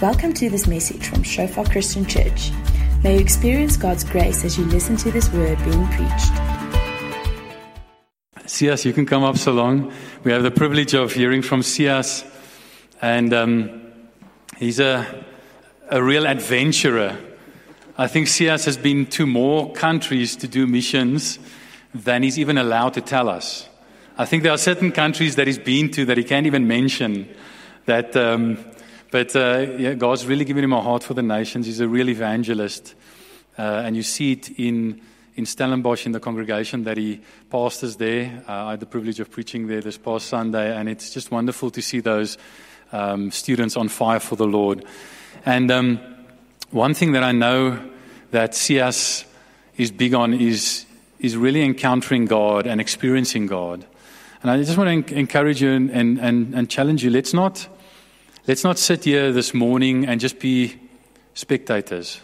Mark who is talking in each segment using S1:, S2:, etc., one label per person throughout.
S1: Welcome to this message from Shofar Christian Church. May you experience God's grace as you listen to this word being preached.
S2: Sias, you can come up so long. We have the privilege of hearing from Sias, and um, he's a, a real adventurer. I think Sias has been to more countries to do missions than he's even allowed to tell us. I think there are certain countries that he's been to that he can't even mention. That, um, but uh, yeah, God's really given him a heart for the nations. He's a real evangelist, uh, and you see it in in Stellenbosch in the congregation that he pastors there. Uh, I had the privilege of preaching there this past Sunday, and it's just wonderful to see those um, students on fire for the Lord. And um, one thing that I know that Sias is big on is is really encountering God and experiencing God. And I just want to encourage you and, and, and, and challenge you. Let's not Let's not sit here this morning and just be spectators.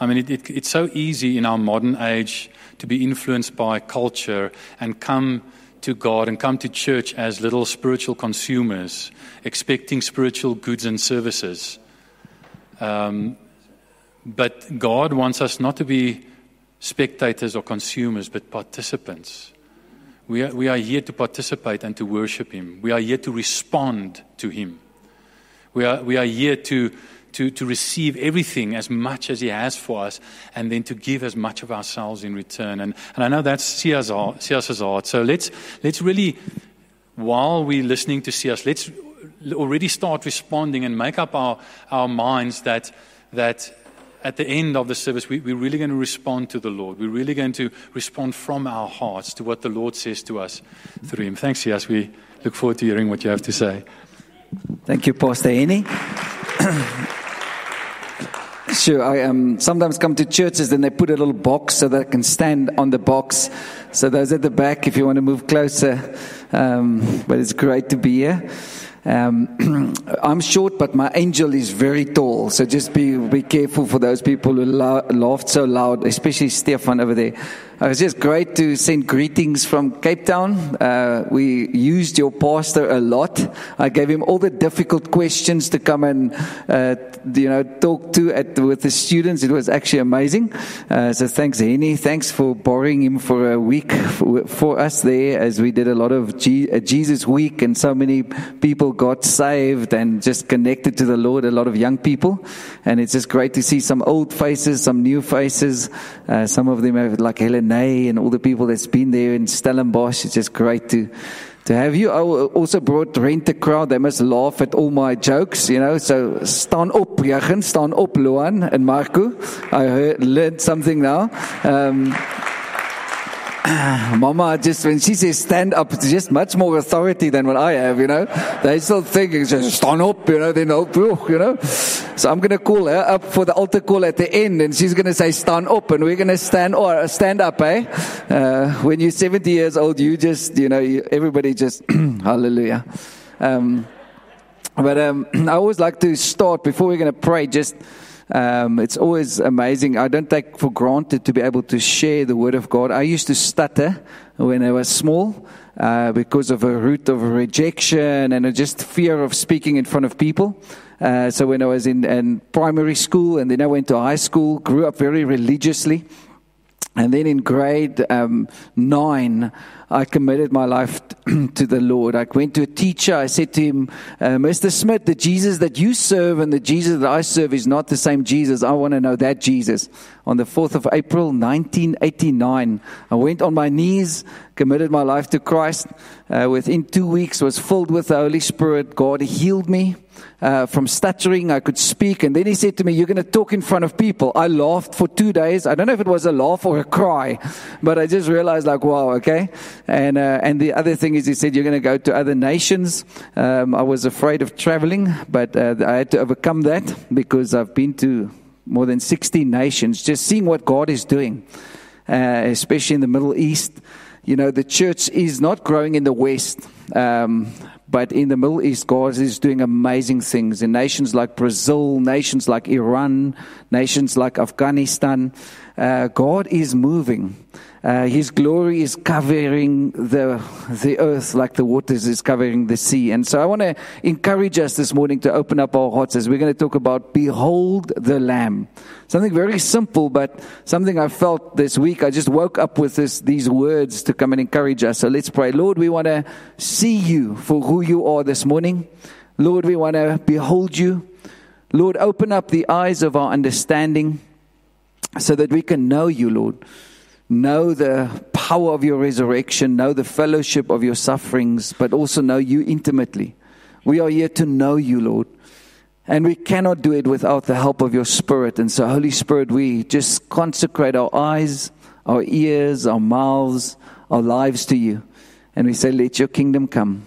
S2: I mean, it, it, it's so easy in our modern age to be influenced by culture and come to God and come to church as little spiritual consumers, expecting spiritual goods and services. Um, but God wants us not to be spectators or consumers, but participants. We are, we are here to participate and to worship Him. We are here to respond to Him. We are, we are here to, to, to receive everything as much as He has for us and then to give as much of ourselves in return. And, and I know that's Sia's heart. So let's, let's really, while we're listening to Sias, let's already start responding and make up our, our minds that, that at the end of the service, we, we're really going to respond to the Lord. We're really going to respond from our hearts to what the Lord says to us through Him. Thanks, Sias. We look forward to hearing what you have to say.
S3: Thank you, Pastor Annie. sure, I um, sometimes come to churches and they put a little box so that I can stand on the box. So those at the back, if you want to move closer, um, but it's great to be here. Um, I'm short, but my angel is very tall. So just be be careful for those people who la- laughed so loud, especially Stefan over there. It was just great to send greetings from Cape Town. Uh, we used your pastor a lot. I gave him all the difficult questions to come and uh, you know talk to at, with the students. It was actually amazing. Uh, so thanks, Henny. Thanks for borrowing him for a week for, for us there, as we did a lot of G- Jesus Week, and so many people got saved and just connected to the Lord. A lot of young people, and it's just great to see some old faces, some new faces. Uh, some of them have like Helen and all the people that's been there in Stellenbosch. It's just great to to have you. I also brought rent a crowd. They must laugh at all my jokes, you know. So stand up, Jurgen, stand up, Luan and Marco. I heard, learned something now. Um, Mama just when she says stand up, it's just much more authority than what I have, you know. They still think it's just stand up, you know, then they'll you know. So I'm gonna call her up for the altar call at the end and she's gonna say stand up and we're gonna stand or stand up, eh? Uh, when you're 70 years old, you just, you know, you, everybody just hallelujah. Um, but um, I always like to start before we're gonna pray, just um, it's always amazing. I don't take for granted to be able to share the Word of God. I used to stutter when I was small uh, because of a root of rejection and just fear of speaking in front of people. Uh, so when I was in, in primary school and then I went to high school, grew up very religiously. And then in grade um, nine, I committed my life to the Lord. I went to a teacher. I said to him, uh, Mr. Smith, the Jesus that you serve and the Jesus that I serve is not the same Jesus. I want to know that Jesus. On the 4th of April, 1989, I went on my knees, committed my life to Christ. Uh, within two weeks, was filled with the Holy Spirit. God healed me uh, from stuttering. I could speak. And then he said to me, You're going to talk in front of people. I laughed for two days. I don't know if it was a laugh or a cry, but I just realized, like, wow, okay. And, uh, and the other thing is, he said, You're going to go to other nations. Um, I was afraid of traveling, but uh, I had to overcome that because I've been to more than 60 nations, just seeing what God is doing, uh, especially in the Middle East. You know, the church is not growing in the West. Um, but in the Middle East, God is doing amazing things. In nations like Brazil, nations like Iran, nations like Afghanistan, uh, God is moving. Uh, his glory is covering the, the earth like the waters is covering the sea. And so I want to encourage us this morning to open up our hearts as we're going to talk about Behold the Lamb. Something very simple, but something I felt this week. I just woke up with this, these words to come and encourage us. So let's pray. Lord, we want to see you for who you are this morning. Lord, we want to behold you. Lord, open up the eyes of our understanding so that we can know you, Lord know the power of your resurrection, know the fellowship of your sufferings, but also know you intimately. We are here to know you, Lord. And we cannot do it without the help of your Spirit. And so, Holy Spirit, we just consecrate our eyes, our ears, our mouths, our lives to you. And we say, Let your kingdom come.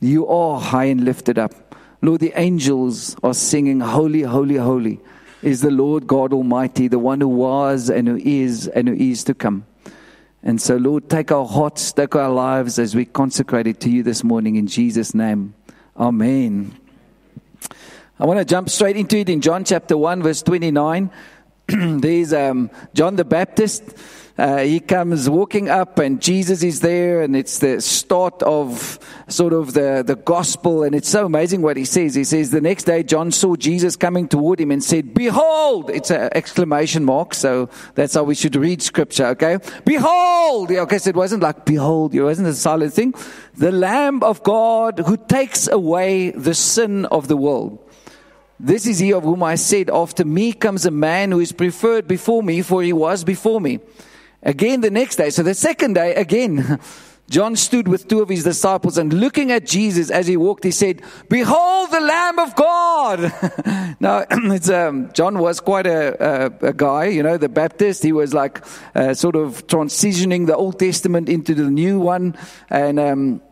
S3: You are high and lifted up. Lord, the angels are singing, Holy, holy, holy is the Lord God Almighty, the one who was and who is and who is to come. And so, Lord, take our hearts, take our lives as we consecrate it to you this morning in Jesus' name. Amen. I want to jump straight into it in John chapter 1, verse 29. There's um, John the Baptist uh, he comes walking up and Jesus is there and it's the start of sort of the, the gospel. And it's so amazing what he says. He says, the next day John saw Jesus coming toward him and said, behold, it's an exclamation mark. So that's how we should read scripture. Okay. Behold. Okay. So it wasn't like behold. It wasn't a silent thing. The Lamb of God who takes away the sin of the world. This is he of whom I said, After me comes a man who is preferred before me, for he was before me. Again the next day. So the second day, again, John stood with two of his disciples and looking at Jesus as he walked, he said, Behold the Lamb of God. now, um, John was quite a, a, a, guy, you know, the Baptist. He was like uh, sort of transitioning the Old Testament into the new one. And, um,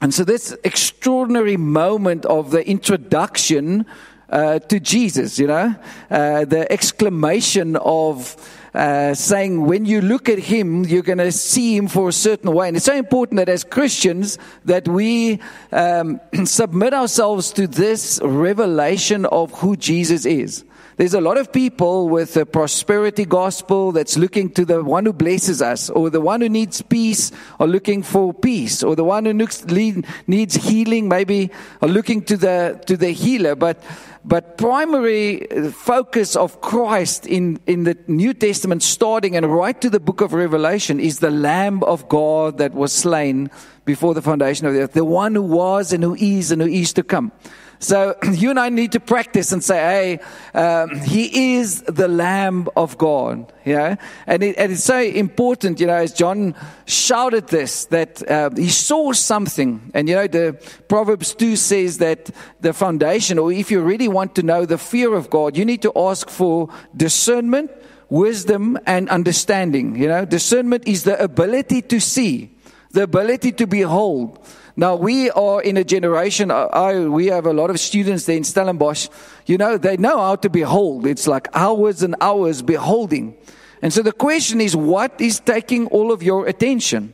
S3: and so this extraordinary moment of the introduction uh, to Jesus, you know, uh, the exclamation of, uh, saying when you look at him, you're going to see him for a certain way. And it's so important that as Christians that we um, submit ourselves to this revelation of who Jesus is. There's a lot of people with a prosperity gospel that's looking to the one who blesses us, or the one who needs peace, or looking for peace, or the one who needs healing, maybe, or looking to the to the healer. But but primary uh, focus of Christ in, in the New Testament, starting and right to the book of Revelation, is the Lamb of God that was slain before the foundation of the earth, the one who was and who is and who is to come. So you and I need to practice and say, hey, um, he is the Lamb of God. Yeah. And, it, and, it's so important, you know, as John shouted this, that uh, he saw something. And, you know, the Proverbs 2 says that the foundation, or if you really want to know the fear of God, you need to ask for discernment, wisdom, and understanding. You know, discernment is the ability to see, the ability to behold now we are in a generation. Uh, I, we have a lot of students there in Stellenbosch. You know, they know how to behold. It's like hours and hours beholding. And so the question is, what is taking all of your attention?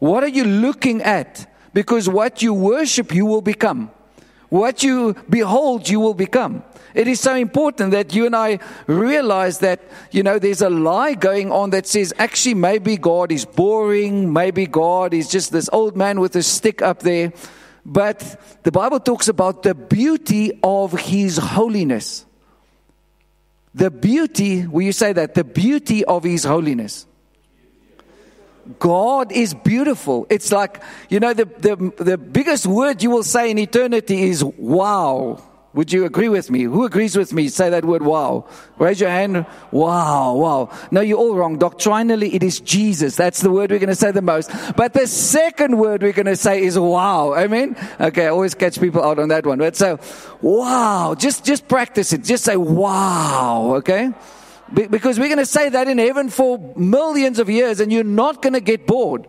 S3: What are you looking at? Because what you worship, you will become. What you behold, you will become. It is so important that you and I realize that, you know, there's a lie going on that says actually maybe God is boring, maybe God is just this old man with a stick up there. But the Bible talks about the beauty of his holiness. The beauty, will you say that? The beauty of his holiness. God is beautiful. It's like, you know, the, the, the biggest word you will say in eternity is wow. Would you agree with me? Who agrees with me? Say that word wow. Raise your hand. Wow, wow. No, you're all wrong. Doctrinally, it is Jesus. That's the word we're going to say the most. But the second word we're going to say is wow. Amen. Okay. I always catch people out on that one. But so, wow. Just, just practice it. Just say wow. Okay. Because we're going to say that in heaven for millions of years and you're not going to get bored.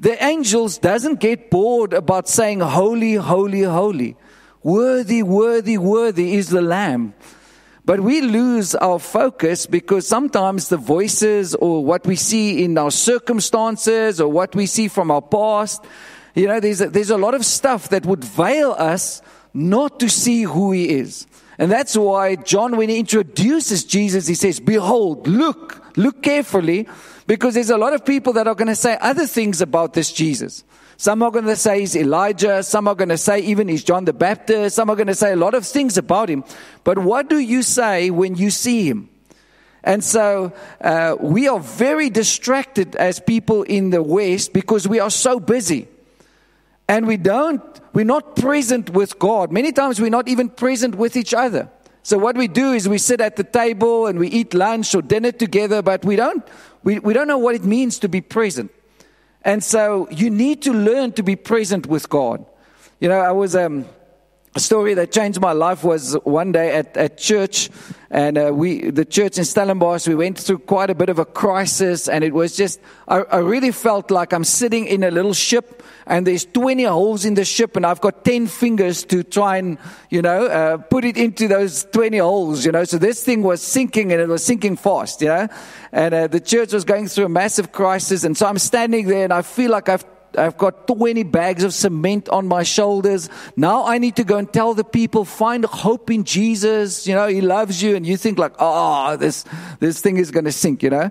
S3: The angels doesn't get bored about saying holy, holy, holy. Worthy, worthy, worthy is the Lamb. But we lose our focus because sometimes the voices or what we see in our circumstances or what we see from our past, you know, there's a, there's a lot of stuff that would veil us not to see who He is. And that's why John, when he introduces Jesus, he says, Behold, look, look carefully, Because there's a lot of people that are going to say other things about this Jesus. Some are going to say he's Elijah. Some are going to say even he's John the Baptist. Some are going to say a lot of things about him. But what do you say when you see him? And so uh, we are very distracted as people in the West because we are so busy. And we don't, we're not present with God. Many times we're not even present with each other. So what we do is we sit at the table and we eat lunch or dinner together, but we don't, we, we don't know what it means to be present. And so you need to learn to be present with God. You know, I was, um, a story that changed my life was one day at, at church, and uh, we, the church in Stellenbosch, we went through quite a bit of a crisis, and it was just, I, I really felt like I'm sitting in a little ship, and there's 20 holes in the ship, and I've got 10 fingers to try and, you know, uh, put it into those 20 holes, you know. So this thing was sinking, and it was sinking fast, you know. And uh, the church was going through a massive crisis, and so I'm standing there, and I feel like I've I've got 20 bags of cement on my shoulders. Now I need to go and tell the people, find hope in Jesus. You know, He loves you. And you think like, oh, this, this thing is going to sink, you know.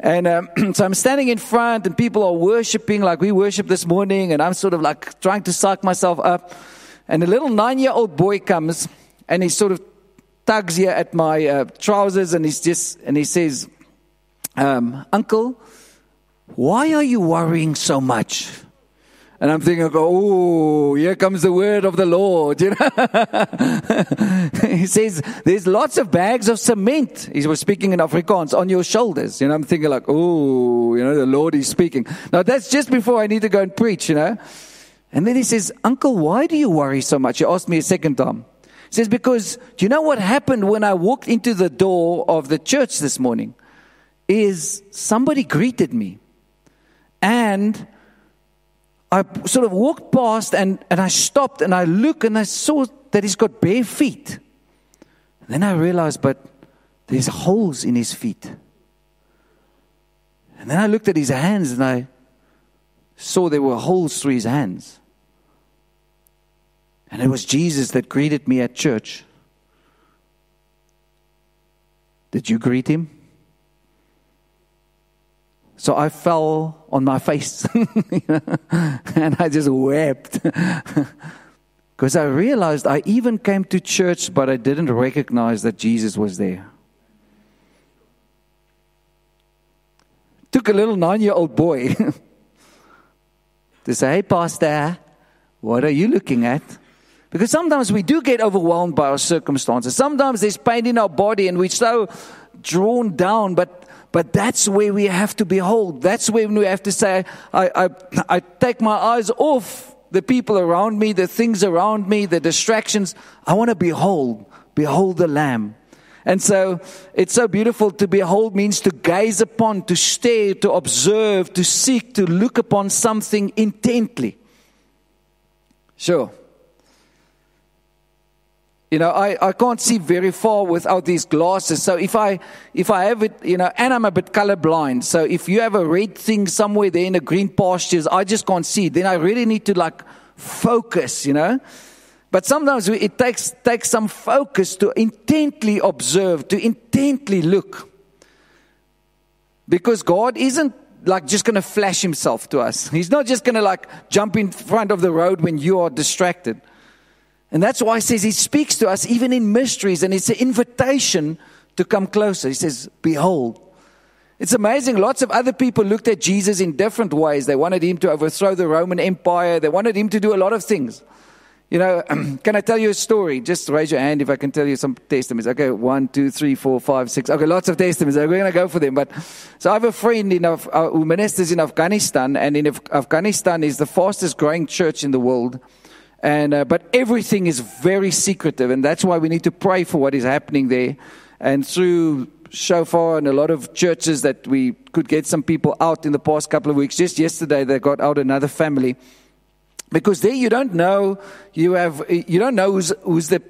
S3: And um, so I'm standing in front and people are worshiping like we worship this morning. And I'm sort of like trying to psych myself up. And a little nine year old boy comes and he sort of tugs here at my uh, trousers and he's just, and he says, um, Uncle, why are you worrying so much? And I'm thinking, oh, here comes the word of the Lord. You know? he says, there's lots of bags of cement. He was speaking in Afrikaans on your shoulders. You know, I'm thinking like, oh, you know, the Lord is speaking. Now that's just before I need to go and preach, you know. And then he says, Uncle, why do you worry so much? He asked me a second time. He says, because do you know what happened when I walked into the door of the church this morning? Is somebody greeted me. And I sort of walked past and, and I stopped and I looked and I saw that he's got bare feet. Then I realized, but there's holes in his feet. And then I looked at his hands and I saw there were holes through his hands. And it was Jesus that greeted me at church. Did you greet him? So I fell on my face and I just wept. Because I realized I even came to church, but I didn't recognize that Jesus was there. Took a little nine year old boy to say, Hey, Pastor, what are you looking at? Because sometimes we do get overwhelmed by our circumstances. Sometimes there's pain in our body and we're so drawn down, but but that's where we have to behold. That's where we have to say, I, I, I take my eyes off the people around me, the things around me, the distractions. I want to behold, behold the Lamb. And so it's so beautiful to behold means to gaze upon, to stare, to observe, to seek, to look upon something intently. Sure. You know, I, I can't see very far without these glasses. So if I if I have it, you know, and I'm a bit colorblind. So if you have a red thing somewhere there in the green pastures, I just can't see. Then I really need to like focus, you know. But sometimes it takes takes some focus to intently observe, to intently look. Because God isn't like just going to flash himself to us. He's not just going to like jump in front of the road when you are distracted. And that's why he says he speaks to us even in mysteries, and it's an invitation to come closer. He says, Behold. It's amazing. Lots of other people looked at Jesus in different ways. They wanted him to overthrow the Roman Empire, they wanted him to do a lot of things. You know, can I tell you a story? Just raise your hand if I can tell you some testimonies. Okay, one, two, three, four, five, six. Okay, lots of testimonies. We're going to go for them. But so I have a friend in uh, who ministers in Afghanistan, and in Af- Afghanistan is the fastest growing church in the world. And, uh, but everything is very secretive, and that's why we need to pray for what is happening there. And through Shofar and a lot of churches that we could get some people out in the past couple of weeks. Just yesterday, they got out another family. Because there you don't know, you have, you don't know who's, who's the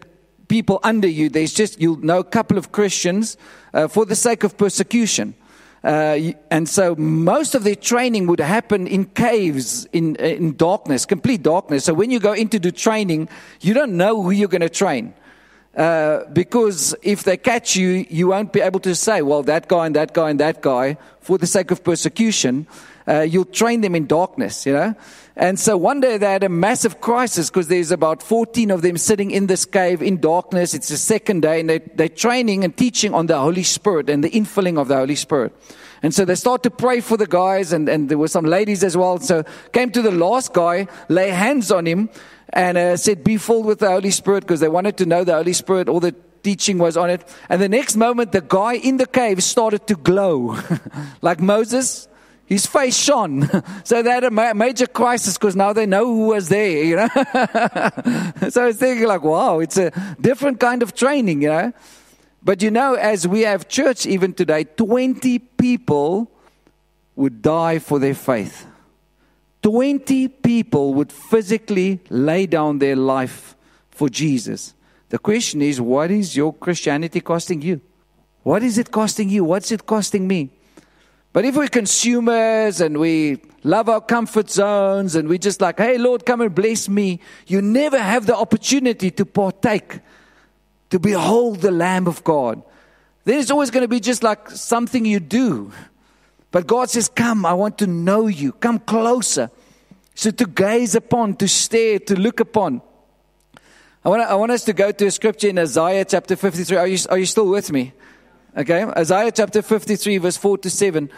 S3: people under you. There's just, you'll know a couple of Christians uh, for the sake of persecution. Uh, and so most of their training would happen in caves, in, in darkness, complete darkness. So when you go into the training, you don't know who you're going to train. Uh, because if they catch you, you won't be able to say, well, that guy and that guy and that guy, for the sake of persecution, uh, you'll train them in darkness, you know? And so one day they had a massive crisis because there's about 14 of them sitting in this cave in darkness. It's the second day and they, they're training and teaching on the Holy Spirit and the infilling of the Holy Spirit. And so they start to pray for the guys and, and there were some ladies as well. So came to the last guy, lay hands on him and uh, said, be filled with the Holy Spirit because they wanted to know the Holy Spirit. All the teaching was on it. And the next moment, the guy in the cave started to glow like Moses his face shone. So they had a ma- major crisis because now they know who was there, you know. so I was thinking like, wow, it's a different kind of training, you know. But you know, as we have church even today, 20 people would die for their faith. 20 people would physically lay down their life for Jesus. The question is, what is your Christianity costing you? What is it costing you? What's it costing me? But if we're consumers and we love our comfort zones and we're just like, hey, Lord, come and bless me, you never have the opportunity to partake, to behold the Lamb of God. Then it's always going to be just like something you do. But God says, Come, I want to know you. Come closer. So to gaze upon, to stare, to look upon. I want, I want us to go to a scripture in Isaiah chapter 53. Are you, are you still with me? Okay, Isaiah chapter 53, verse 4 to 7.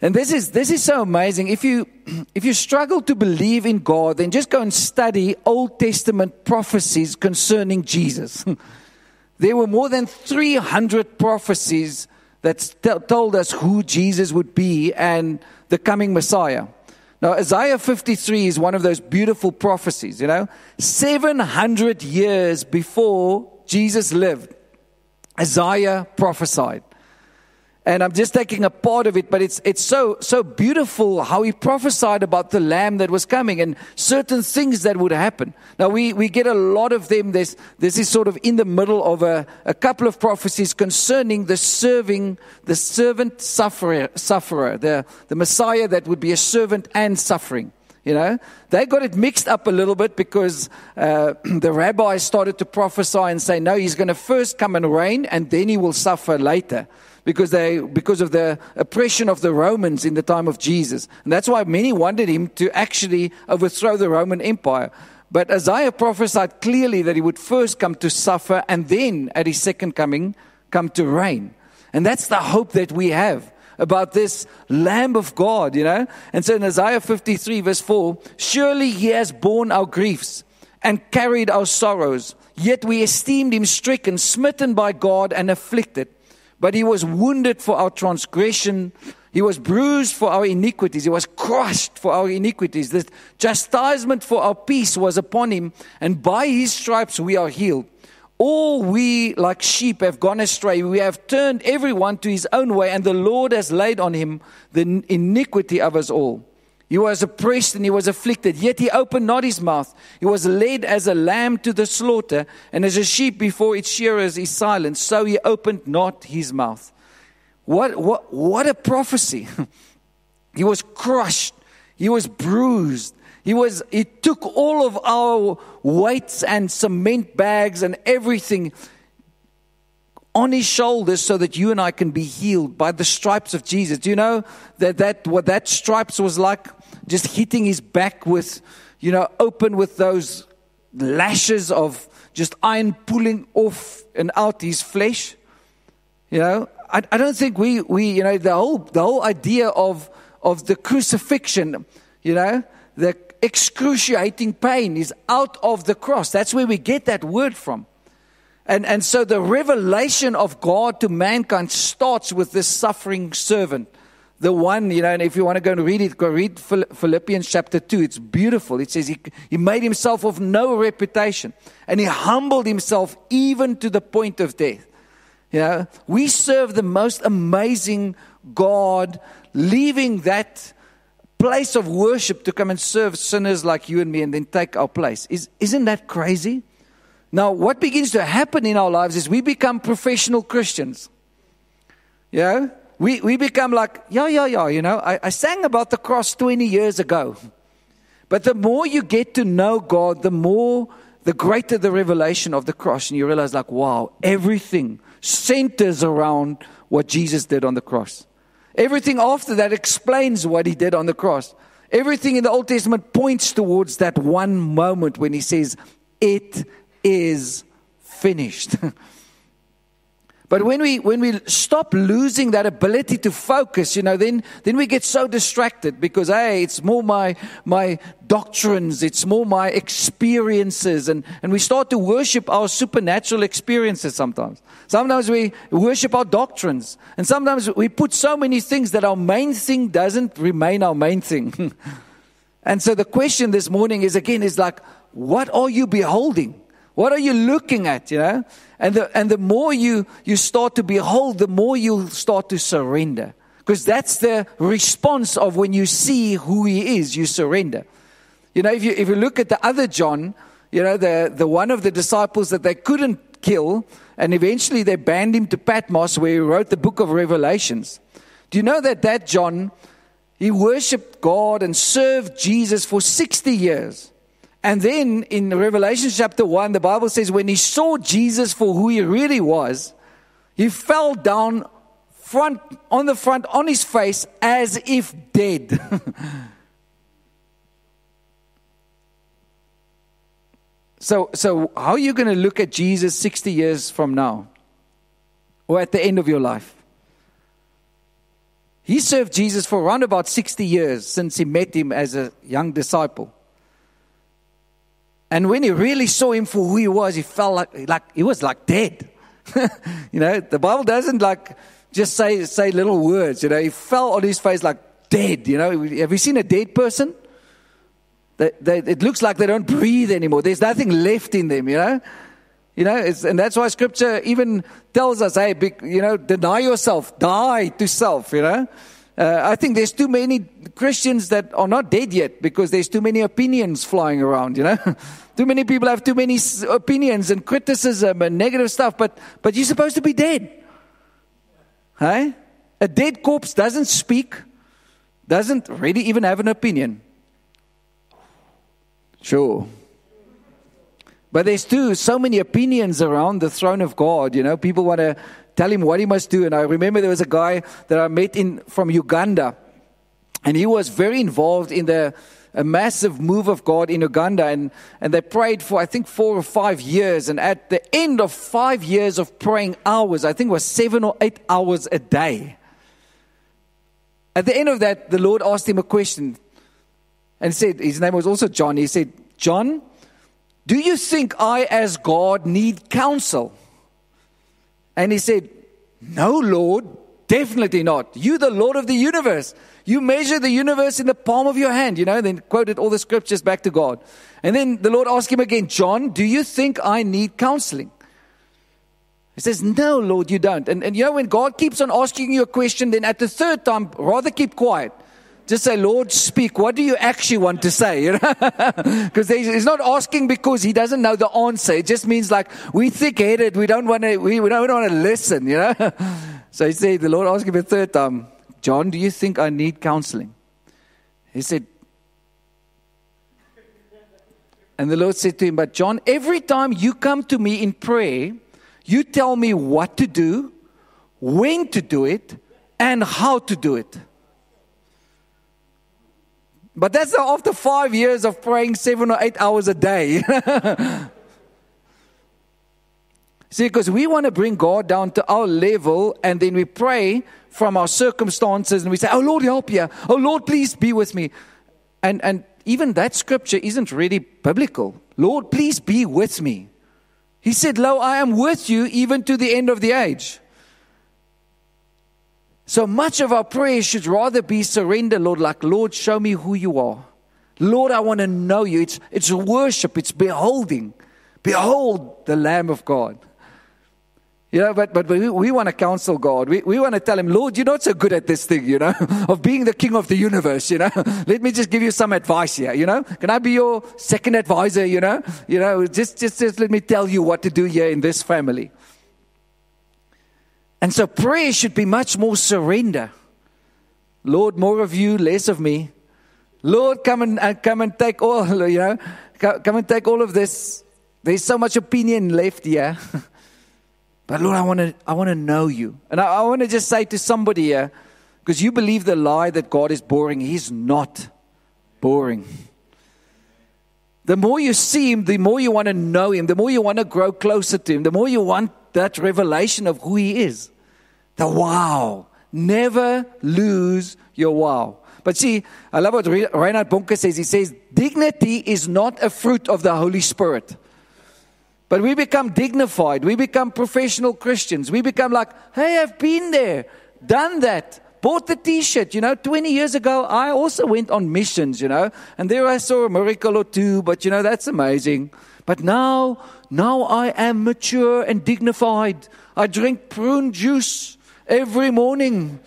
S3: And this is, this is so amazing. If you, if you struggle to believe in God, then just go and study Old Testament prophecies concerning Jesus. there were more than 300 prophecies that told us who Jesus would be and the coming Messiah. Now, Isaiah 53 is one of those beautiful prophecies, you know, 700 years before Jesus lived. Isaiah prophesied. And I'm just taking a part of it, but it's, it's so, so beautiful how he prophesied about the lamb that was coming and certain things that would happen. Now, we, we get a lot of them. This, this is sort of in the middle of a, a couple of prophecies concerning the serving, the servant sufferer, sufferer the, the Messiah that would be a servant and suffering. You know, they got it mixed up a little bit because uh, the rabbis started to prophesy and say, no, he's going to first come and reign and then he will suffer later because they because of the oppression of the Romans in the time of Jesus. And that's why many wanted him to actually overthrow the Roman Empire. But Isaiah prophesied clearly that he would first come to suffer and then at his second coming come to reign. And that's the hope that we have about this Lamb of God, you know. And so in Isaiah 53, verse 4, surely he has borne our griefs and carried our sorrows. Yet we esteemed him stricken, smitten by God, and afflicted. But he was wounded for our transgression. He was bruised for our iniquities. He was crushed for our iniquities. The chastisement for our peace was upon him, and by his stripes we are healed. All we, like sheep, have gone astray. We have turned everyone to his own way, and the Lord has laid on him the iniquity of us all. He was oppressed and he was afflicted, yet he opened not his mouth. He was led as a lamb to the slaughter, and as a sheep before its shearers is silent, so he opened not his mouth. What, what, what a prophecy! he was crushed, he was bruised, he was, he took all of our weights and cement bags and everything on his shoulders so that you and I can be healed by the stripes of Jesus. Do you know that, that what that stripes was like? Just hitting his back with, you know, open with those lashes of just iron pulling off and out his flesh. You know, I, I don't think we, we, you know, the whole, the whole idea of, of the crucifixion, you know, the excruciating pain is out of the cross. That's where we get that word from. And, and so the revelation of God to mankind starts with this suffering servant. The one, you know, and if you want to go and read it, go read Philippians chapter 2. It's beautiful. It says he, he made himself of no reputation and he humbled himself even to the point of death. You know, we serve the most amazing God, leaving that place of worship to come and serve sinners like you and me and then take our place. Is, isn't that crazy? Now, what begins to happen in our lives is we become professional Christians. Yeah? We, we become like, yeah, yeah, yeah, you know, I, I sang about the cross 20 years ago. But the more you get to know God, the more the greater the revelation of the cross. And you realize, like, wow, everything centers around what Jesus did on the cross. Everything after that explains what he did on the cross. Everything in the Old Testament points towards that one moment when he says, It is finished. But when we, when we stop losing that ability to focus, you know, then, then we get so distracted because, hey, it's more my, my doctrines, it's more my experiences, and, and we start to worship our supernatural experiences sometimes. Sometimes we worship our doctrines, and sometimes we put so many things that our main thing doesn't remain our main thing. and so the question this morning is again, is like, what are you beholding? What are you looking at, you know? And the, and the more you, you start to behold, the more you start to surrender. Because that's the response of when you see who he is, you surrender. You know, if you, if you look at the other John, you know, the, the one of the disciples that they couldn't kill, and eventually they banned him to Patmos where he wrote the book of Revelations. Do you know that that John, he worshiped God and served Jesus for 60 years? And then in Revelation chapter 1, the Bible says when he saw Jesus for who he really was, he fell down front on the front on his face as if dead. so so how are you going to look at Jesus 60 years from now or at the end of your life? He served Jesus for around about 60 years since he met him as a young disciple. And when he really saw him for who he was, he felt like, like he was like dead. you know, the Bible doesn't like just say, say little words. You know, he fell on his face like dead. You know, have you seen a dead person? They, they, it looks like they don't breathe anymore. There's nothing left in them, you know. You know, and that's why Scripture even tells us, hey, you know, deny yourself, die to self, you know. Uh, I think there's too many Christians that are not dead yet because there's too many opinions flying around, you know. too many people have too many opinions and criticism and negative stuff, but, but you're supposed to be dead. Hey? A dead corpse doesn't speak, doesn't really even have an opinion. Sure. But there's too so many opinions around the throne of God. You know, people want to tell him what he must do. And I remember there was a guy that I met in from Uganda, and he was very involved in the a massive move of God in Uganda, and, and they prayed for I think four or five years. And at the end of five years of praying hours, I think was seven or eight hours a day. At the end of that, the Lord asked him a question and said, his name was also John. He said, John, do you think I, as God, need counsel? And he said, No, Lord, definitely not. You, the Lord of the universe. You measure the universe in the palm of your hand, you know, then quoted all the scriptures back to God. And then the Lord asked him again, John, do you think I need counseling? He says, No, Lord, you don't. And, and you know, when God keeps on asking you a question, then at the third time, rather keep quiet. Just say, Lord, speak. What do you actually want to say? You know? Because he's not asking because he doesn't know the answer. It just means like we thick-headed. We don't want to. We, we don't want to listen. You know. so he said, the Lord asked him a third time, John, do you think I need counseling? He said, and the Lord said to him, But John, every time you come to me in prayer, you tell me what to do, when to do it, and how to do it. But that's after five years of praying seven or eight hours a day. See, because we want to bring God down to our level and then we pray from our circumstances and we say, Oh Lord, help you. Oh Lord, please be with me. And, and even that scripture isn't really biblical. Lord, please be with me. He said, Lo, I am with you even to the end of the age. So much of our prayer should rather be surrender, Lord, like, Lord, show me who you are. Lord, I want to know you. It's, it's worship, it's beholding. Behold the Lamb of God. You know, but, but we, we want to counsel God. We, we want to tell him, Lord, you're not so good at this thing, you know, of being the king of the universe, you know. Let me just give you some advice here, you know. Can I be your second advisor, you know? You know, just, just, just let me tell you what to do here in this family. And so prayer should be much more surrender. Lord, more of you, less of me. Lord, come and uh, come and take all, you know, come and take all of this there's so much opinion left here. but Lord, I want to I want to know you. And I, I want to just say to somebody here, because you believe the lie that God is boring. He's not boring. The more you see him, the more you want to know him, the more you want to grow closer to him, the more you want that revelation of who he is. The wow. Never lose your wow. But see, I love what Reinhard Bonnke says. He says, dignity is not a fruit of the Holy Spirit. But we become dignified. We become professional Christians. We become like, hey, I've been there, done that bought the t-shirt. You know, 20 years ago, I also went on missions, you know, and there I saw a miracle or two, but you know, that's amazing. But now, now I am mature and dignified. I drink prune juice every morning.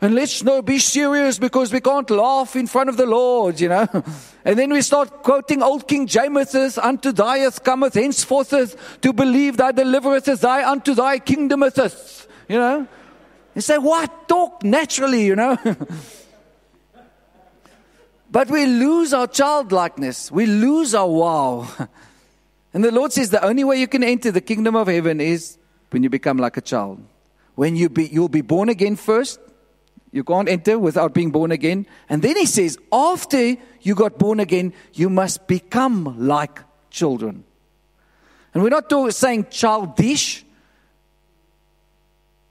S3: And let's not be serious because we can't laugh in front of the Lord, you know. And then we start quoting old King James, unto thy cometh henceforth to believe thy delivereth thy unto thy kingdometh, you know. You say, what? Talk naturally, you know. but we lose our childlikeness. We lose our wow. And the Lord says the only way you can enter the kingdom of heaven is when you become like a child. When you be, you'll be born again first. You can't enter without being born again. And then he says, after you got born again, you must become like children. And we're not saying childish.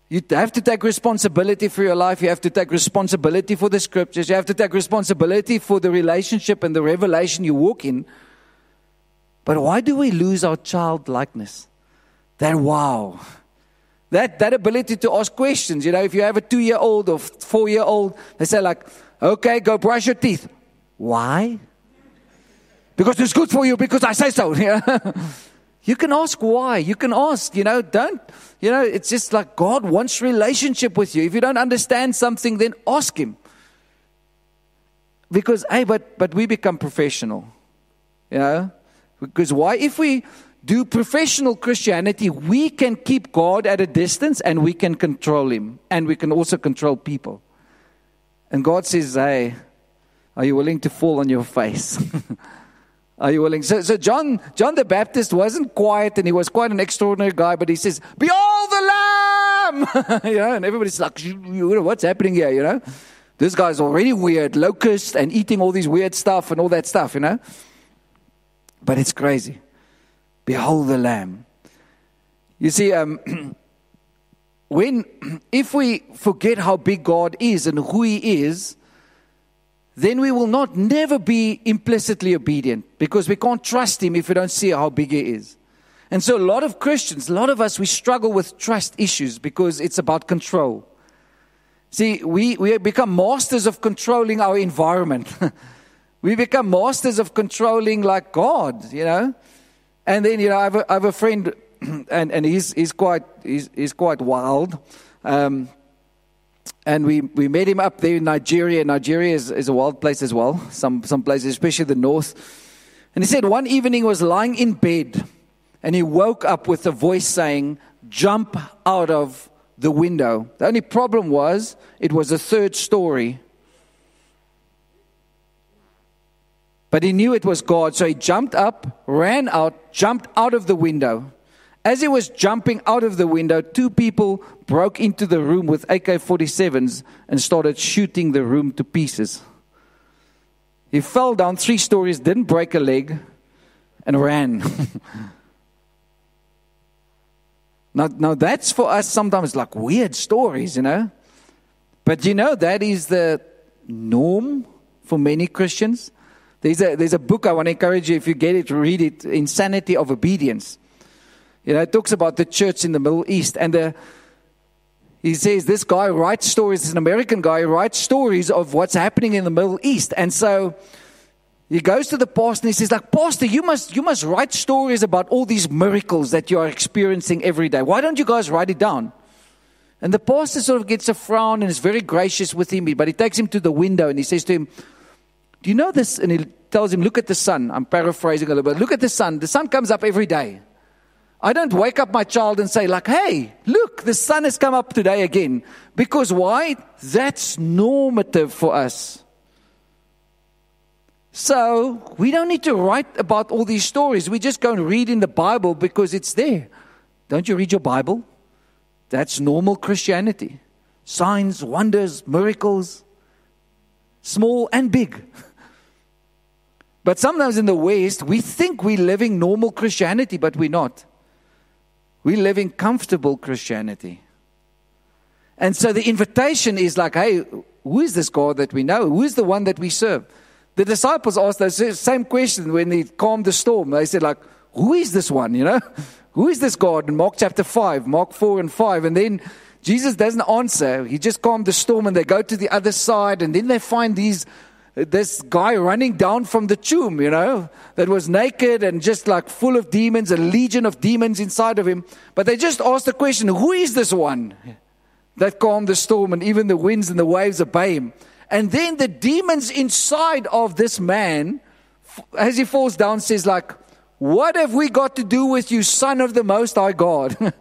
S3: You have to take responsibility for your life. You have to take responsibility for the scriptures. You have to take responsibility for the relationship and the revelation you walk in. But why do we lose our childlikeness? That wow. That, that ability to ask questions. You know, if you have a two year old or four year old, they say, like, okay, go brush your teeth. Why? Because it's good for you, because I say so. you can ask why. You can ask, you know, don't you know, it's just like God wants relationship with you. If you don't understand something, then ask Him. Because, hey, but, but we become professional. You know? Because why? If we do professional Christianity, we can keep God at a distance and we can control Him. And we can also control people. And God says, hey, are you willing to fall on your face? Are you willing? So, so John, John the Baptist wasn't quiet and he was quite an extraordinary guy, but he says, Behold the Lamb! you know, and everybody's like, what's happening here, you know? This guy's already weird, locust and eating all these weird stuff and all that stuff, you know? But it's crazy. Behold the Lamb. You see, um, when, if we forget how big God is and who He is, then we will not never be implicitly obedient because we can't trust him if we don't see how big he is. And so a lot of Christians, a lot of us, we struggle with trust issues because it's about control. See, we, we become masters of controlling our environment. we become masters of controlling like God, you know. And then, you know, I have a, I have a friend, and, and he's, he's, quite, he's, he's quite wild. Um, and we, we met him up there in Nigeria. Nigeria is, is a wild place as well, some, some places, especially the north. And he said one evening he was lying in bed and he woke up with a voice saying, Jump out of the window. The only problem was it was a third story. But he knew it was God, so he jumped up, ran out, jumped out of the window. As he was jumping out of the window, two people broke into the room with AK 47s and started shooting the room to pieces. He fell down three stories, didn't break a leg, and ran. now, now, that's for us sometimes like weird stories, you know. But you know, that is the norm for many Christians. There's a, there's a book I want to encourage you, if you get it, read it Insanity of Obedience. You know, it talks about the church in the Middle East. And the, he says this guy writes stories, an American guy, writes stories of what's happening in the Middle East. And so he goes to the pastor and he says, like, Pastor, you must, you must write stories about all these miracles that you are experiencing every day. Why don't you guys write it down? And the pastor sort of gets a frown and is very gracious with him, but he takes him to the window and he says to him, Do you know this? And he tells him, Look at the sun. I'm paraphrasing a little bit. Look at the sun. The sun comes up every day. I don't wake up my child and say, like, hey, look, the sun has come up today again. Because why? That's normative for us. So we don't need to write about all these stories. We just go and read in the Bible because it's there. Don't you read your Bible? That's normal Christianity. Signs, wonders, miracles, small and big. But sometimes in the West, we think we're living normal Christianity, but we're not. We're living comfortable Christianity. And so the invitation is like, hey, who is this God that we know? Who is the one that we serve? The disciples asked the same question when they calmed the storm. They said, like, who is this one, you know? Who is this God? In Mark chapter 5, Mark 4 and 5. And then Jesus doesn't answer. He just calmed the storm and they go to the other side. And then they find these this guy running down from the tomb, you know, that was naked and just like full of demons, a legion of demons inside of him. But they just asked the question, who is this one that calmed the storm and even the winds and the waves obey him? And then the demons inside of this man, as he falls down, says like, what have we got to do with you, son of the most high God?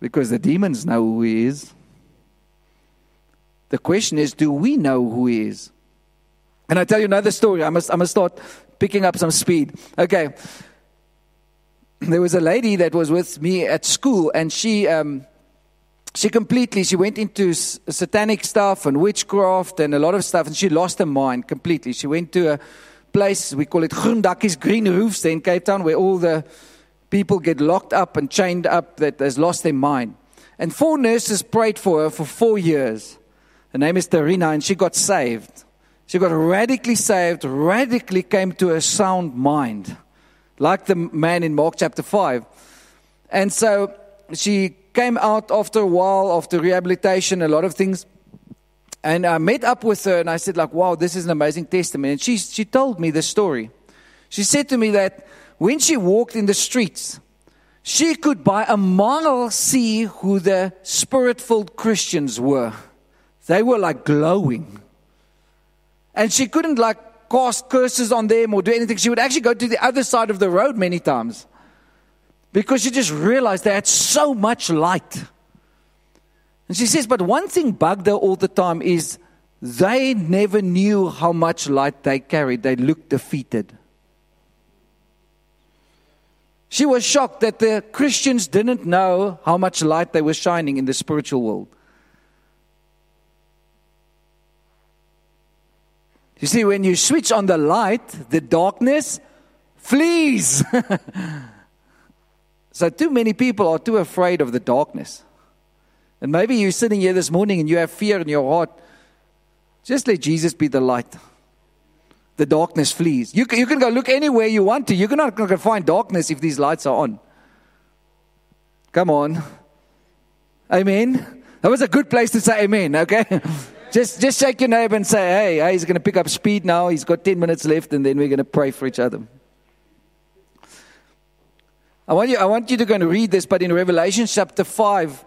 S3: because the demons know who he is. The question is, do we know who He is? And I tell you another story. I must, I must start picking up some speed. Okay. There was a lady that was with me at school, and she, um, she completely, she went into satanic stuff and witchcraft and a lot of stuff, and she lost her mind completely. She went to a place, we call it Groendakkies, Green Roofs, in Cape Town, where all the people get locked up and chained up that has lost their mind. And four nurses prayed for her for four years. Her name is Tarina, and she got saved. She got radically saved, radically came to a sound mind, like the man in Mark chapter 5. And so she came out after a while, after rehabilitation, a lot of things. And I met up with her and I said, like, wow, this is an amazing testimony. And she, she told me the story. She said to me that when she walked in the streets, she could by a mile see who the spirit filled Christians were. They were like glowing. And she couldn't like cast curses on them or do anything. She would actually go to the other side of the road many times because she just realized they had so much light. And she says, but one thing bugged her all the time is they never knew how much light they carried. They looked defeated. She was shocked that the Christians didn't know how much light they were shining in the spiritual world. You see, when you switch on the light, the darkness flees. so, too many people are too afraid of the darkness. And maybe you're sitting here this morning and you have fear in your heart. Just let Jesus be the light. The darkness flees. You can, you can go look anywhere you want to. You're not going to find darkness if these lights are on. Come on. Amen. That was a good place to say amen, okay? Just, just shake your neighbor and say, hey, hey, he's going to pick up speed now. He's got 10 minutes left, and then we're going to pray for each other. I want you, I want you to go and read this, but in Revelation chapter 5,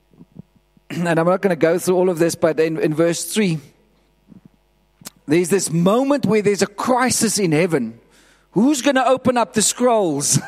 S3: and I'm not going to go through all of this, but in, in verse 3, there's this moment where there's a crisis in heaven. Who's going to open up the scrolls?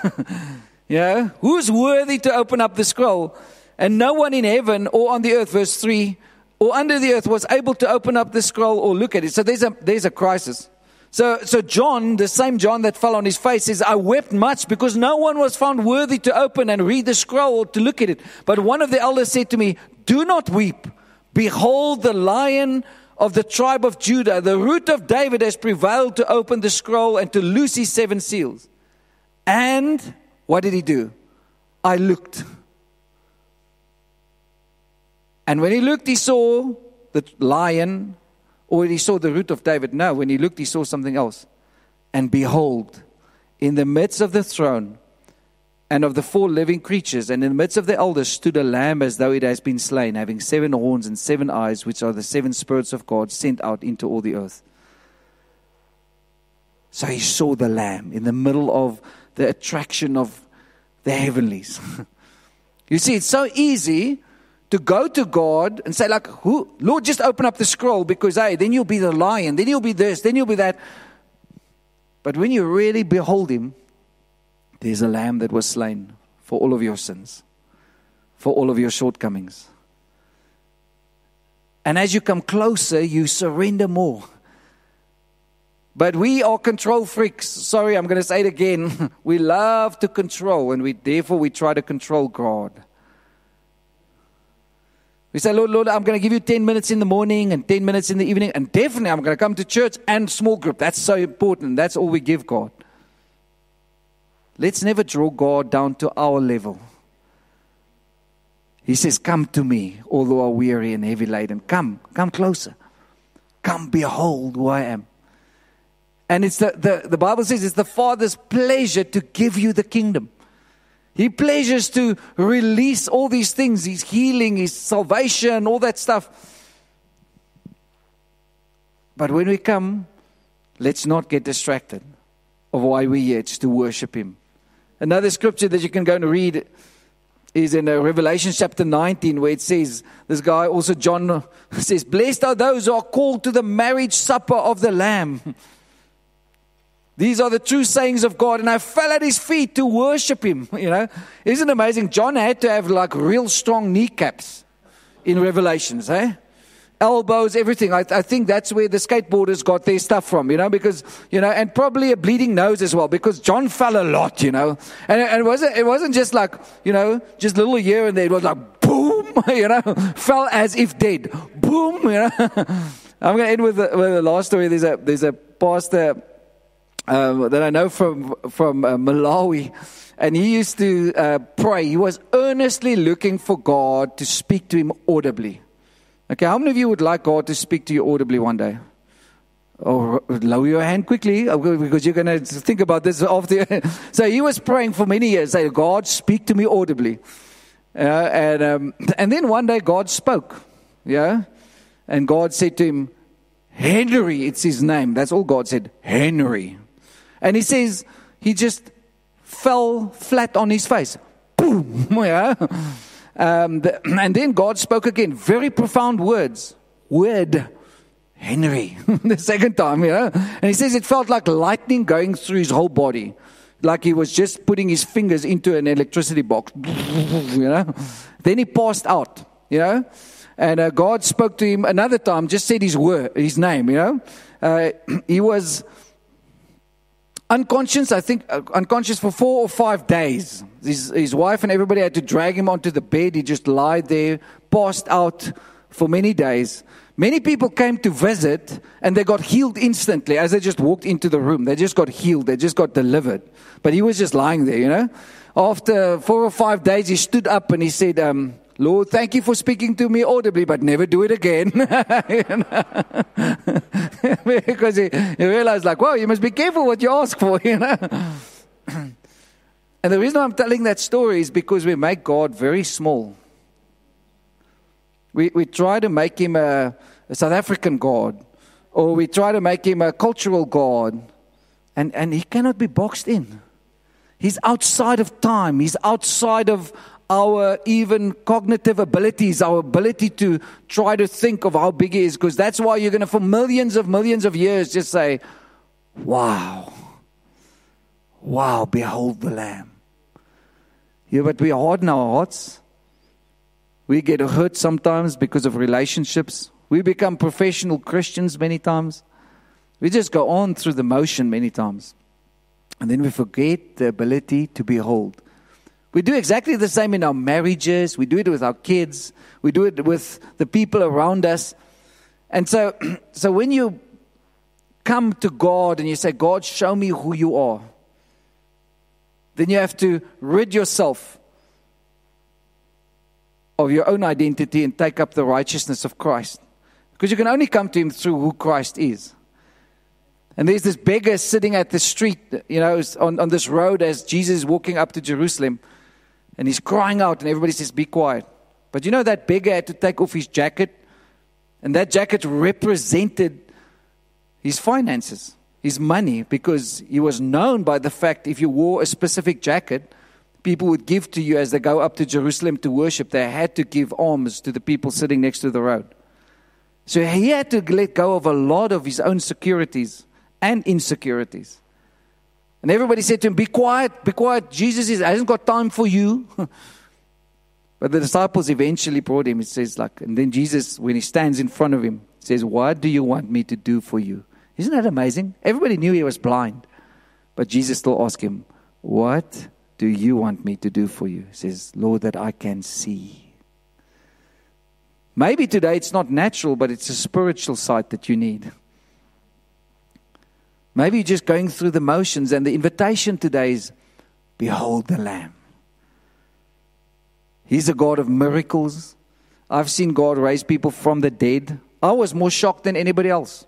S3: yeah? Who's worthy to open up the scroll? And no one in heaven or on the earth, verse 3, or under the earth was able to open up the scroll or look at it. So there's a, there's a crisis. So, so John, the same John that fell on his face, says, I wept much because no one was found worthy to open and read the scroll or to look at it. But one of the elders said to me, Do not weep. Behold, the lion of the tribe of Judah, the root of David, has prevailed to open the scroll and to loose his seven seals. And what did he do? I looked. And when he looked, he saw the lion, or he saw the root of David. No, when he looked, he saw something else. And behold, in the midst of the throne and of the four living creatures, and in the midst of the elders, stood a lamb as though it has been slain, having seven horns and seven eyes, which are the seven spirits of God sent out into all the earth. So he saw the lamb in the middle of the attraction of the heavenlies. you see, it's so easy to go to God and say, like, who, Lord, just open up the scroll because, hey, then you'll be the lion, then you'll be this, then you'll be that. But when you really behold him, there's a lamb that was slain for all of your sins, for all of your shortcomings. And as you come closer, you surrender more. But we are control freaks. Sorry, I'm going to say it again. we love to control, and we therefore we try to control God. We say, Lord, Lord, I'm going to give you 10 minutes in the morning and 10 minutes in the evening, and definitely I'm going to come to church and small group. That's so important. That's all we give God. Let's never draw God down to our level. He says, Come to me, who are weary and heavy laden. Come, come closer. Come, behold who I am. And it's the, the, the Bible says it's the Father's pleasure to give you the kingdom. He pleasures to release all these things His healing, His salvation, all that stuff. But when we come, let's not get distracted of why we're here. It's to worship Him. Another scripture that you can go and read is in uh, Revelation chapter 19, where it says, this guy, also John, says, Blessed are those who are called to the marriage supper of the Lamb. These are the true sayings of God. And I fell at his feet to worship him. You know, isn't it amazing? John had to have like real strong kneecaps in Revelations, eh? Elbows, everything. I, I think that's where the skateboarders got their stuff from, you know, because, you know, and probably a bleeding nose as well, because John fell a lot, you know. And, and it, wasn't, it wasn't just like, you know, just little here and there. It was like, boom, you know, fell as if dead. Boom, you know. I'm going to end with the, with the last story. There's a, there's a pastor um, that I know from from uh, Malawi, and he used to uh, pray. He was earnestly looking for God to speak to him audibly. Okay, how many of you would like God to speak to you audibly one day? Or oh, lower your hand quickly uh, because you're going to think about this after. so he was praying for many years. Say, God, speak to me audibly. Uh, and um, and then one day God spoke. Yeah, and God said to him, Henry, it's his name. That's all God said. Henry. And he says he just fell flat on his face. Boom. Yeah. Um, the, and then God spoke again, very profound words. Word. Henry. the second time, know. And he says it felt like lightning going through his whole body. Like he was just putting his fingers into an electricity box. you know. Then he passed out, you know. And uh, God spoke to him another time, just said his word, his name, you know. Uh, he was unconscious, I think, uh, unconscious for four or five days. His, his wife and everybody had to drag him onto the bed. He just lied there, passed out for many days. Many people came to visit and they got healed instantly as they just walked into the room. They just got healed. They just got delivered. But he was just lying there, you know. After four or five days, he stood up and he said, um, Lord, thank you for speaking to me audibly, but never do it again. because he realized, like, wow, you must be careful what you ask for, you know. and the reason I'm telling that story is because we make God very small. We, we try to make him a, a South African God, or we try to make him a cultural God, and, and he cannot be boxed in. He's outside of time. He's outside of our even cognitive abilities, our ability to try to think of how big he is, because that's why you're going to, for millions of millions of years, just say, Wow, wow, behold the Lamb. Yeah, but we harden our hearts. We get hurt sometimes because of relationships. We become professional Christians many times. We just go on through the motion many times. And then we forget the ability to behold. We do exactly the same in our marriages. We do it with our kids. We do it with the people around us. And so, so when you come to God and you say, God, show me who you are, then you have to rid yourself of your own identity and take up the righteousness of Christ. Because you can only come to Him through who Christ is. And there's this beggar sitting at the street, you know, on, on this road as Jesus is walking up to Jerusalem and he's crying out, and everybody says, Be quiet. But you know, that beggar had to take off his jacket, and that jacket represented his finances, his money, because he was known by the fact if you wore a specific jacket, people would give to you as they go up to Jerusalem to worship. They had to give alms to the people sitting next to the road. So he had to let go of a lot of his own securities and insecurities. And everybody said to him, Be quiet, be quiet. Jesus is, hasn't got time for you. but the disciples eventually brought him. It says, like, and then Jesus, when he stands in front of him, says, What do you want me to do for you? Isn't that amazing? Everybody knew he was blind. But Jesus still asked him, What do you want me to do for you? He says, Lord, that I can see. Maybe today it's not natural, but it's a spiritual sight that you need. Maybe you're just going through the motions, and the invitation today is Behold the Lamb. He's a God of miracles. I've seen God raise people from the dead. I was more shocked than anybody else.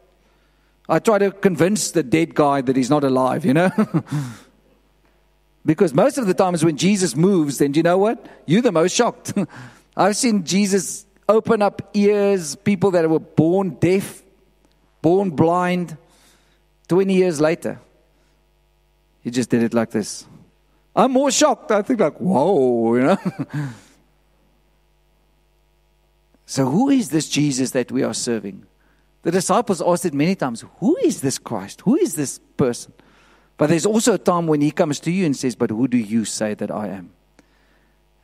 S3: I try to convince the dead guy that he's not alive, you know? because most of the times when Jesus moves, then you know what? You're the most shocked. I've seen Jesus open up ears, people that were born deaf, born blind, 20 years later. He just did it like this. I'm more shocked. I think like, whoa, you know? so who is this Jesus that we are serving? The disciples asked it many times Who is this Christ? Who is this person? But there's also a time when he comes to you and says, But who do you say that I am?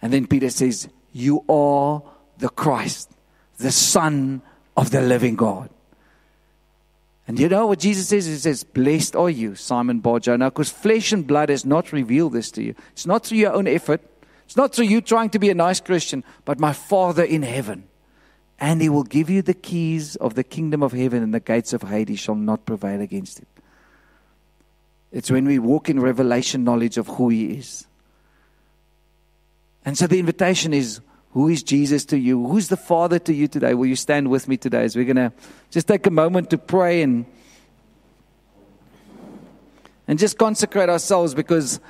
S3: And then Peter says, You are the Christ, the Son of the living God. And you know what Jesus says? He says, Blessed are you, Simon Barjona, because flesh and blood has not revealed this to you. It's not through your own effort. It's not through you trying to be a nice Christian, but my Father in heaven and he will give you the keys of the kingdom of heaven, and the gates of Hades shall not prevail against it. It's when we walk in revelation knowledge of who he is. And so the invitation is who is Jesus to you? Who's the Father to you today? Will you stand with me today as we're going to just take a moment to pray and and just consecrate ourselves because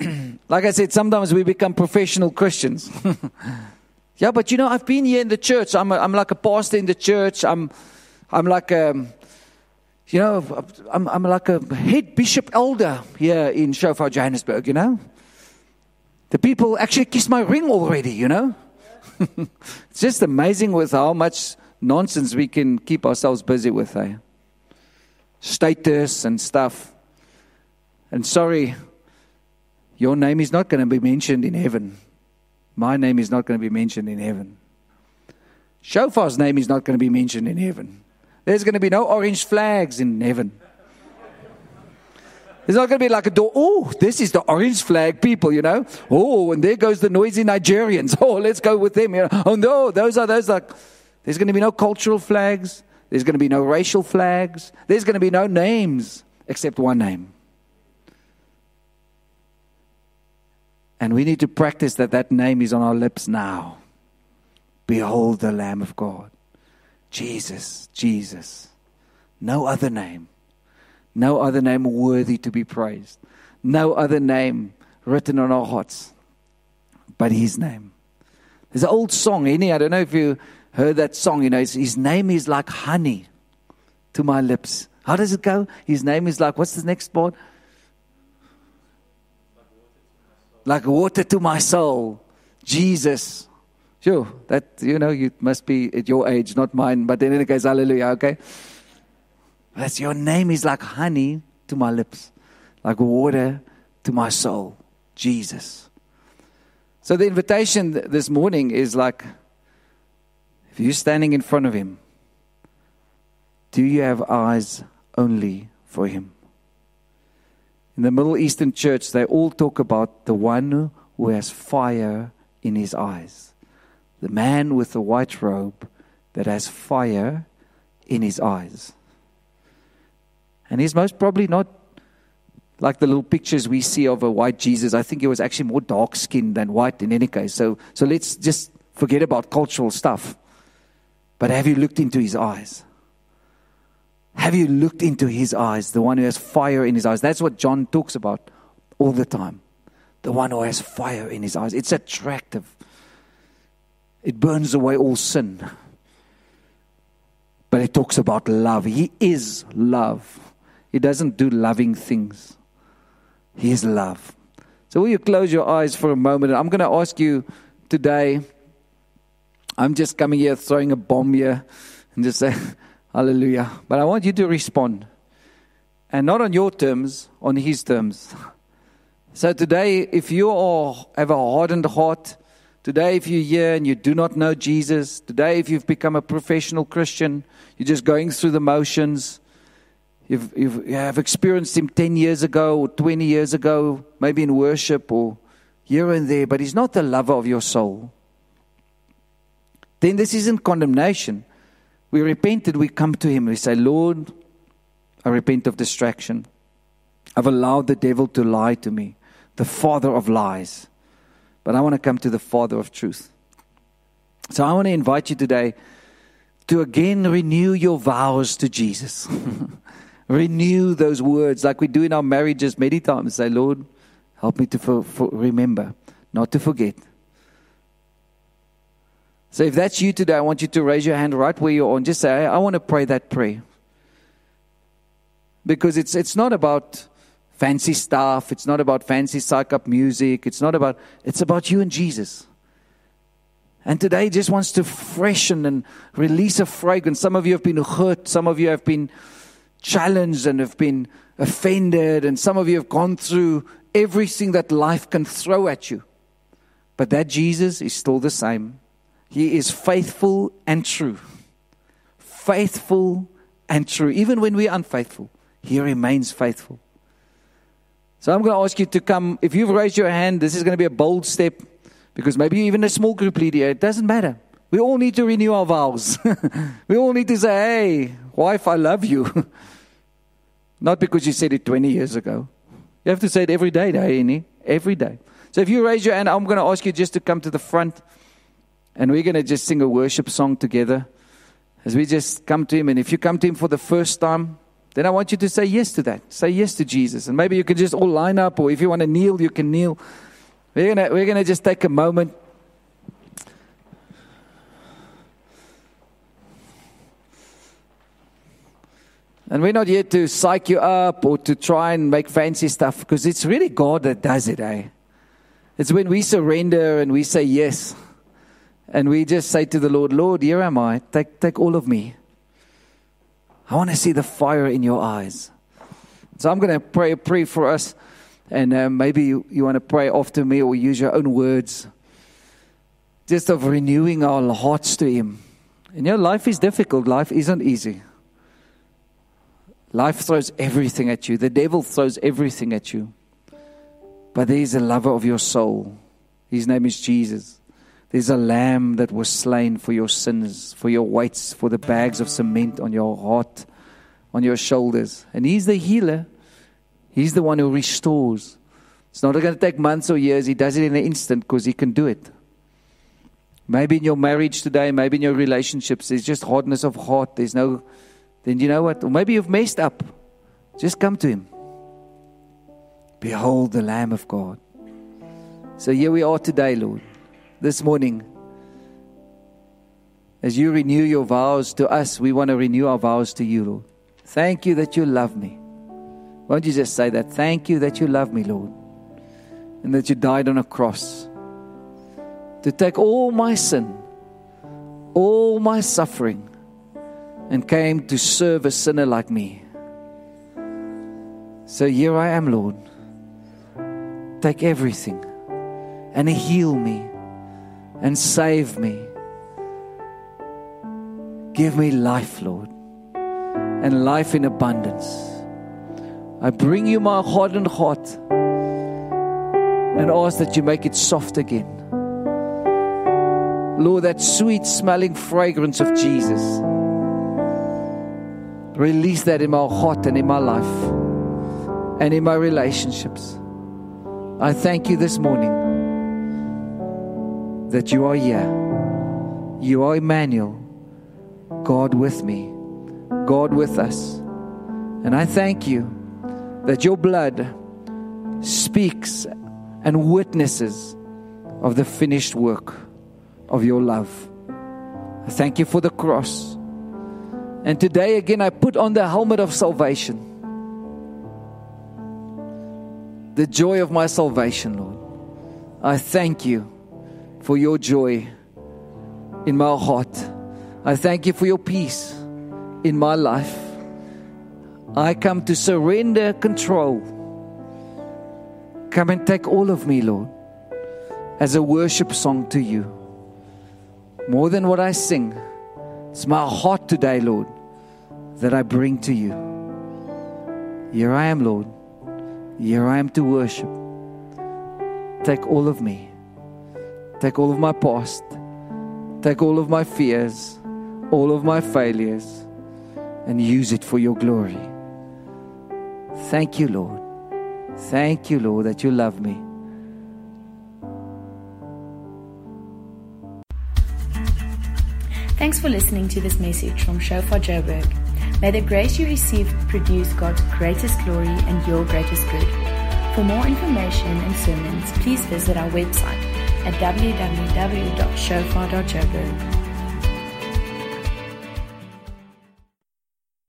S3: like I said sometimes we become professional Christians. Yeah, but you know, I've been here in the church. I'm, a, I'm like a pastor in the church. I'm, I'm like a, you know, I'm, I'm like a head bishop elder here in Shofar, Johannesburg, you know. The people actually kiss my ring already, you know. it's just amazing with how much nonsense we can keep ourselves busy with, eh? Status and stuff. And sorry, your name is not going to be mentioned in heaven my name is not going to be mentioned in heaven. Shofar's name is not going to be mentioned in heaven. There's going to be no orange flags in heaven. There's not going to be like a door. Oh, this is the orange flag people, you know. Oh, and there goes the noisy Nigerians. Oh, let's go with them. You know? Oh no, those are those like. There's going to be no cultural flags. There's going to be no racial flags. There's going to be no names except one name. And we need to practice that that name is on our lips now. Behold the Lamb of God. Jesus, Jesus. No other name. No other name worthy to be praised. No other name written on our hearts but His name. There's an old song, any, I don't know if you heard that song, you know, His name is like honey to my lips. How does it go? His name is like, what's the next part? like water to my soul. Jesus. Sure, that, you know, you must be at your age, not mine, but in any case, hallelujah, okay? That's your name is like honey to my lips, like water to my soul. Jesus. So the invitation this morning is like if you're standing in front of Him, do you have eyes only for Him? In the Middle Eastern church, they all talk about the one who has fire in his eyes. The man with the white robe that has fire in his eyes. And he's most probably not like the little pictures we see of a white Jesus. I think he was actually more dark skinned than white in any case. So, so let's just forget about cultural stuff. But have you looked into his eyes? Have you looked into his eyes, the one who has fire in his eyes? That's what John talks about all the time. The one who has fire in his eyes. It's attractive, it burns away all sin. But it talks about love. He is love. He doesn't do loving things, He is love. So, will you close your eyes for a moment? I'm going to ask you today. I'm just coming here throwing a bomb here and just say, Hallelujah. But I want you to respond. And not on your terms, on His terms. So today, if you all have a hardened heart, today, if you're here and you do not know Jesus, today, if you've become a professional Christian, you're just going through the motions, You've, you've, you have experienced Him 10 years ago or 20 years ago, maybe in worship or here and there, but He's not the lover of your soul. Then this isn't condemnation. We repented, we come to Him, we say, Lord, I repent of distraction. I've allowed the devil to lie to me, the father of lies. But I want to come to the father of truth. So I want to invite you today to again renew your vows to Jesus. renew those words like we do in our marriages many times. Say, Lord, help me to for, for remember, not to forget. So if that's you today, I want you to raise your hand right where you're on. Just say, I want to pray that prayer. Because it's, it's not about fancy stuff. It's not about fancy psych up music. It's not about, it's about you and Jesus. And today just wants to freshen and release a fragrance. Some of you have been hurt. Some of you have been challenged and have been offended. And some of you have gone through everything that life can throw at you. But that Jesus is still the same. He is faithful and true. Faithful and true. Even when we're unfaithful, He remains faithful. So I'm going to ask you to come. If you've raised your hand, this is going to be a bold step because maybe even a small group leader, it doesn't matter. We all need to renew our vows. we all need to say, hey, wife, I love you. Not because you said it 20 years ago. You have to say it every day, Daini. Every day. So if you raise your hand, I'm going to ask you just to come to the front and we're going to just sing a worship song together as we just come to Him. And if you come to Him for the first time, then I want you to say yes to that. Say yes to Jesus. And maybe you can just all line up, or if you want to kneel, you can kneel. We're going to, we're gonna just take a moment. And we're not here to psych you up or to try and make fancy stuff because it's really God that does it, eh? It's when we surrender and we say yes. And we just say to the Lord, Lord, here am I. Take, take all of me. I want to see the fire in your eyes. So I'm going to pray a prayer for us. And uh, maybe you, you want to pray after me or use your own words. Just of renewing our hearts to Him. And your know, life is difficult. Life isn't easy. Life throws everything at you. The devil throws everything at you. But there is a lover of your soul. His name is Jesus. There's a lamb that was slain for your sins, for your weights, for the bags of cement on your heart, on your shoulders. And He's the healer. He's the one who restores. It's not going to take months or years. He does it in an instant because He can do it. Maybe in your marriage today, maybe in your relationships, there's just hardness of heart. There's no, then you know what? Or maybe you've messed up. Just come to Him. Behold the Lamb of God. So here we are today, Lord this morning, as you renew your vows to us, we want to renew our vows to you, Lord. Thank you that you love me. Won't you just say that? Thank you that you love me, Lord, and that you died on a cross to take all my sin, all my suffering, and came to serve a sinner like me. So here I am, Lord. Take everything and heal me and save me. Give me life, Lord, and life in abundance. I bring you my hardened heart and ask that you make it soft again. Lord, that sweet smelling fragrance of Jesus. Release that in my heart and in my life and in my relationships. I thank you this morning that you are here. You are Emmanuel, God with me, God with us. And I thank you that your blood speaks and witnesses of the finished work of your love. I thank you for the cross. And today again, I put on the helmet of salvation. The joy of my salvation, Lord. I thank you for your joy in my heart. I thank you for your peace in my life. I come to surrender control. Come and take all of me, Lord, as a worship song to you. More than what I sing, it's my heart today, Lord, that I bring to you. Here I am, Lord. Here I am to worship. Take all of me. Take all of my past. Take all of my fears, all of my failures, and use it for your glory. Thank you, Lord. Thank you, Lord, that you love me.
S1: Thanks for listening to this message from Shofar Joburg. May the grace you receive produce God's greatest glory and your greatest good. For more information and sermons, please visit our website at www.shofar.joburg.